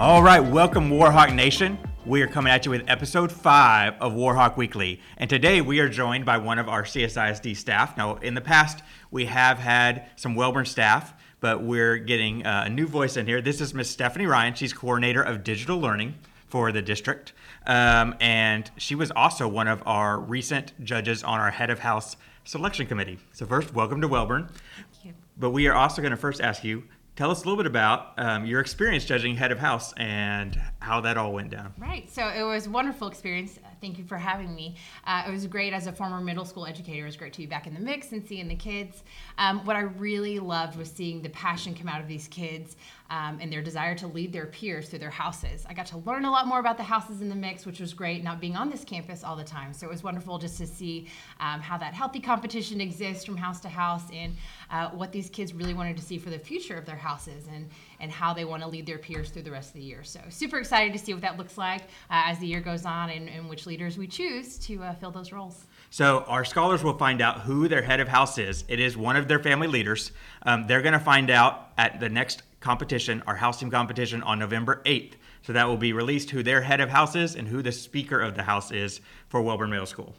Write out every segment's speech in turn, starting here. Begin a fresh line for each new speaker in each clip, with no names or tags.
All right, welcome Warhawk Nation. We are coming at you with episode five of Warhawk Weekly. And today we are joined by one of our CSISD staff. Now, in the past, we have had some Wellborn staff, but we're getting uh, a new voice in here. This is Miss Stephanie Ryon. She's coordinator of digital learning for the district. Um, and she was also one of our recent judges on our head of house selection committee. So, first, welcome to
you.
But we are also going to first ask you tell us a little bit about um, your experience judging head of house and how that all went down.
Right. So it was wonderful experience. Thank you for having me. Uh, it was great as a former middle school educator. It was great to be back in the mix and seeing the kids. Um, what I really loved was seeing the passion come out of these kids um, and their desire to lead their peers through their houses. I got to learn a lot more about the houses in the mix, which was great, not being on this campus all the time. So it was wonderful just to see um, how that healthy competition exists from house to house and uh, what these kids really wanted to see for the future of their houses and, and how they want to lead their peers through the rest of the year. So super excited to see what that looks like uh, as the year goes on and, and which leaders we choose to uh, fill those roles.
So our scholars will find out who their head of house is. It is one of their family leaders. Um, they're going to find out at the next competition, our house team competition, on November 8th. So that will be released who their head of house is and who the speaker of the house is for Wellborn Middle School.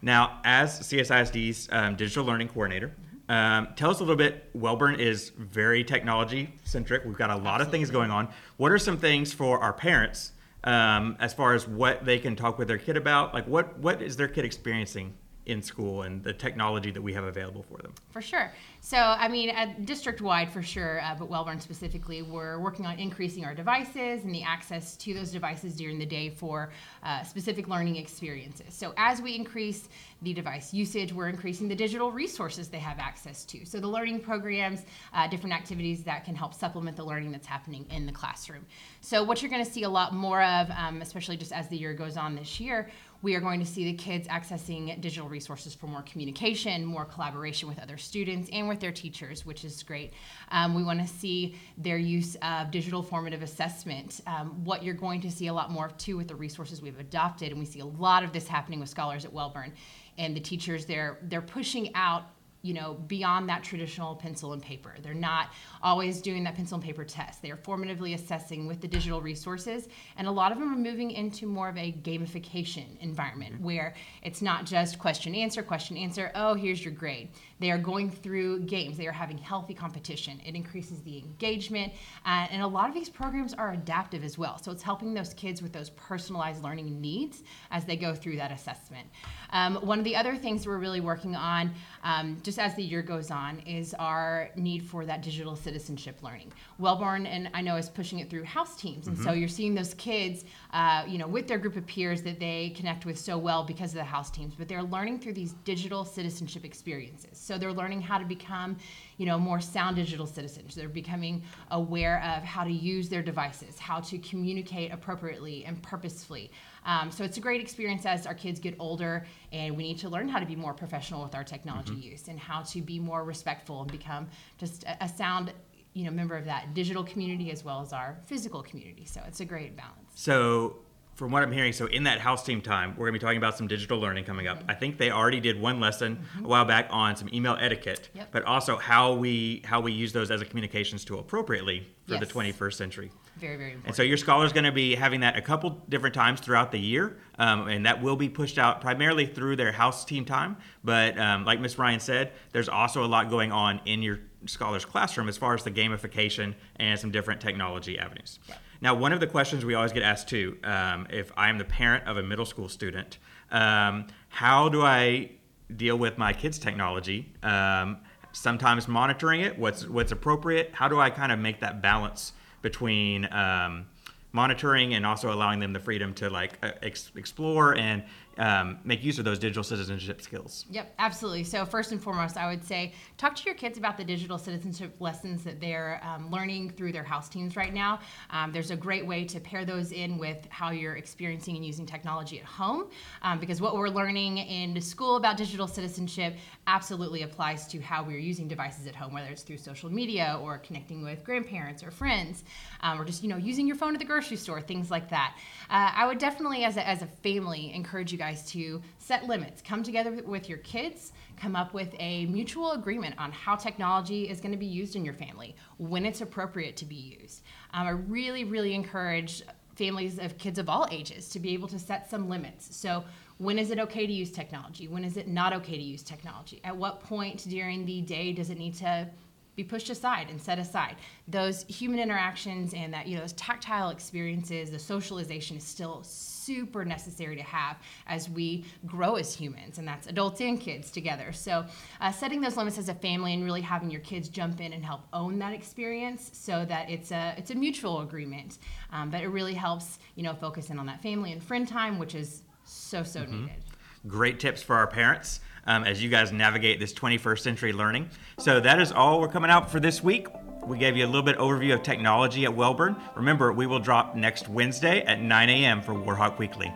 Now, as CSISD's um, digital learning coordinator, um, tell us a little bit. Wellborn is very technology centric. We've got a lot of things going on. What are some things for our parents um, as far as what they can talk with their kid about? Like, what what is their kid experiencing in school and the technology that we have available for them?
For sure. So, I mean, district wide for sure, uh, but Wellborn specifically, we're working on increasing our devices and the access to those devices during the day for uh, specific learning experiences. So, as we increase the device usage, we're increasing the digital resources they have access to. So, the learning programs, uh, different activities that can help supplement the learning that's happening in the classroom. So, what you're going to see a lot more of, um, especially just as the year goes on this year, we are going to see the kids accessing digital resources for more communication, more collaboration with other students, and with their teachers, which is great. Um, we want to see their use of digital formative assessment. Um, what you're going to see a lot more of too with the resources we've adopted, and we see a lot of this happening with scholars at Wellborn and the teachers they're they're pushing out you know, beyond that traditional pencil and paper. They're not always doing that pencil and paper test. They are formatively assessing with the digital resources, and a lot of them are moving into more of a gamification environment where it's not just question answer, question answer, oh, here's your grade. They are going through games. They are having healthy competition. It increases the engagement, uh, and a lot of these programs are adaptive as well. So it's helping those kids with those personalized learning needs as they go through that assessment. Um, one of the other things we're really working on, um, just as the year goes on, is our need for that digital citizenship learning. Wellborn, and I know, is pushing it through house teams, and mm-hmm. so you're seeing those kids, uh, you know, with their group of peers that they connect with so well because of the house teams, but they're learning through these digital citizenship experiences. So they're learning how to become, you know, more sound digital citizens. They're becoming aware of how to use their devices, how to communicate appropriately and purposefully. Um, so it's a great experience as our kids get older, and we need to learn how to be more professional with our technology mm-hmm. use and how to be more respectful and become just a, a sound you know member of that digital community as well as our physical community so it's a great balance
so from what I'm hearing, so in that house team time, we're going to be talking about some digital learning coming up. Mm-hmm. I think they already did one lesson mm-hmm. a while back on some email etiquette,
yep.
but also how we how we use those as a communications tool appropriately for
yes.
the 21st century.
Very, very important.
And so your scholar is going to be having that a couple different times throughout the year, um, and that will be pushed out primarily through their house team time. But um, like Miss Ryon said, there's also a lot going on in your scholar's classroom as far as the gamification and some different technology avenues.
Yeah.
Now, one of the questions we always get asked too, um, if I'm the parent of a middle school student, um, how do I deal with my kids' technology? Um, sometimes monitoring it, what's what's appropriate. How do I kind of make that balance between um, monitoring and also allowing them the freedom to like ex- explore and um, make use of those digital citizenship skills.
Yep, absolutely. So first and foremost, I would say talk to your kids about the digital citizenship lessons that they're um, learning through their house teams right now. Um, there's a great way to pair those in with how you're experiencing and using technology at home, um, because what we're learning in school about digital citizenship absolutely applies to how we're using devices at home, whether it's through social media or connecting with grandparents or friends, um, or just you know using your phone at the grocery store, things like that. Uh, I would definitely, as a, as a family, encourage you guys guys to set limits, come together with- your kids, come up with a mutual agreement on how technology is going to be used in your family, when it's appropriate to be used. Um, I really, really encourage families of kids of all ages to be able to set some limits. So, when is it okay to use technology? When is it not okay to use technology? At what point during the day does it need to be pushed aside and set aside. Those human interactions and that, you know, those tactile experiences, the socialization is still super necessary to have as we grow as humans, and that's adults and kids together. So, uh, setting those limits as a family and really having your kids jump in and help own that experience so that it's a it's a mutual agreement. Um, but it really helps, you know, focus in on that family and friend time, which is so so needed.
Great tips for our parents um, as you guys navigate this 21st century learning. So that is all we're coming out for this week. We gave you a little bit overview of technology at Wellborn. Remember, we will drop next Wednesday at 9 a.m. for Warhawk Weekly.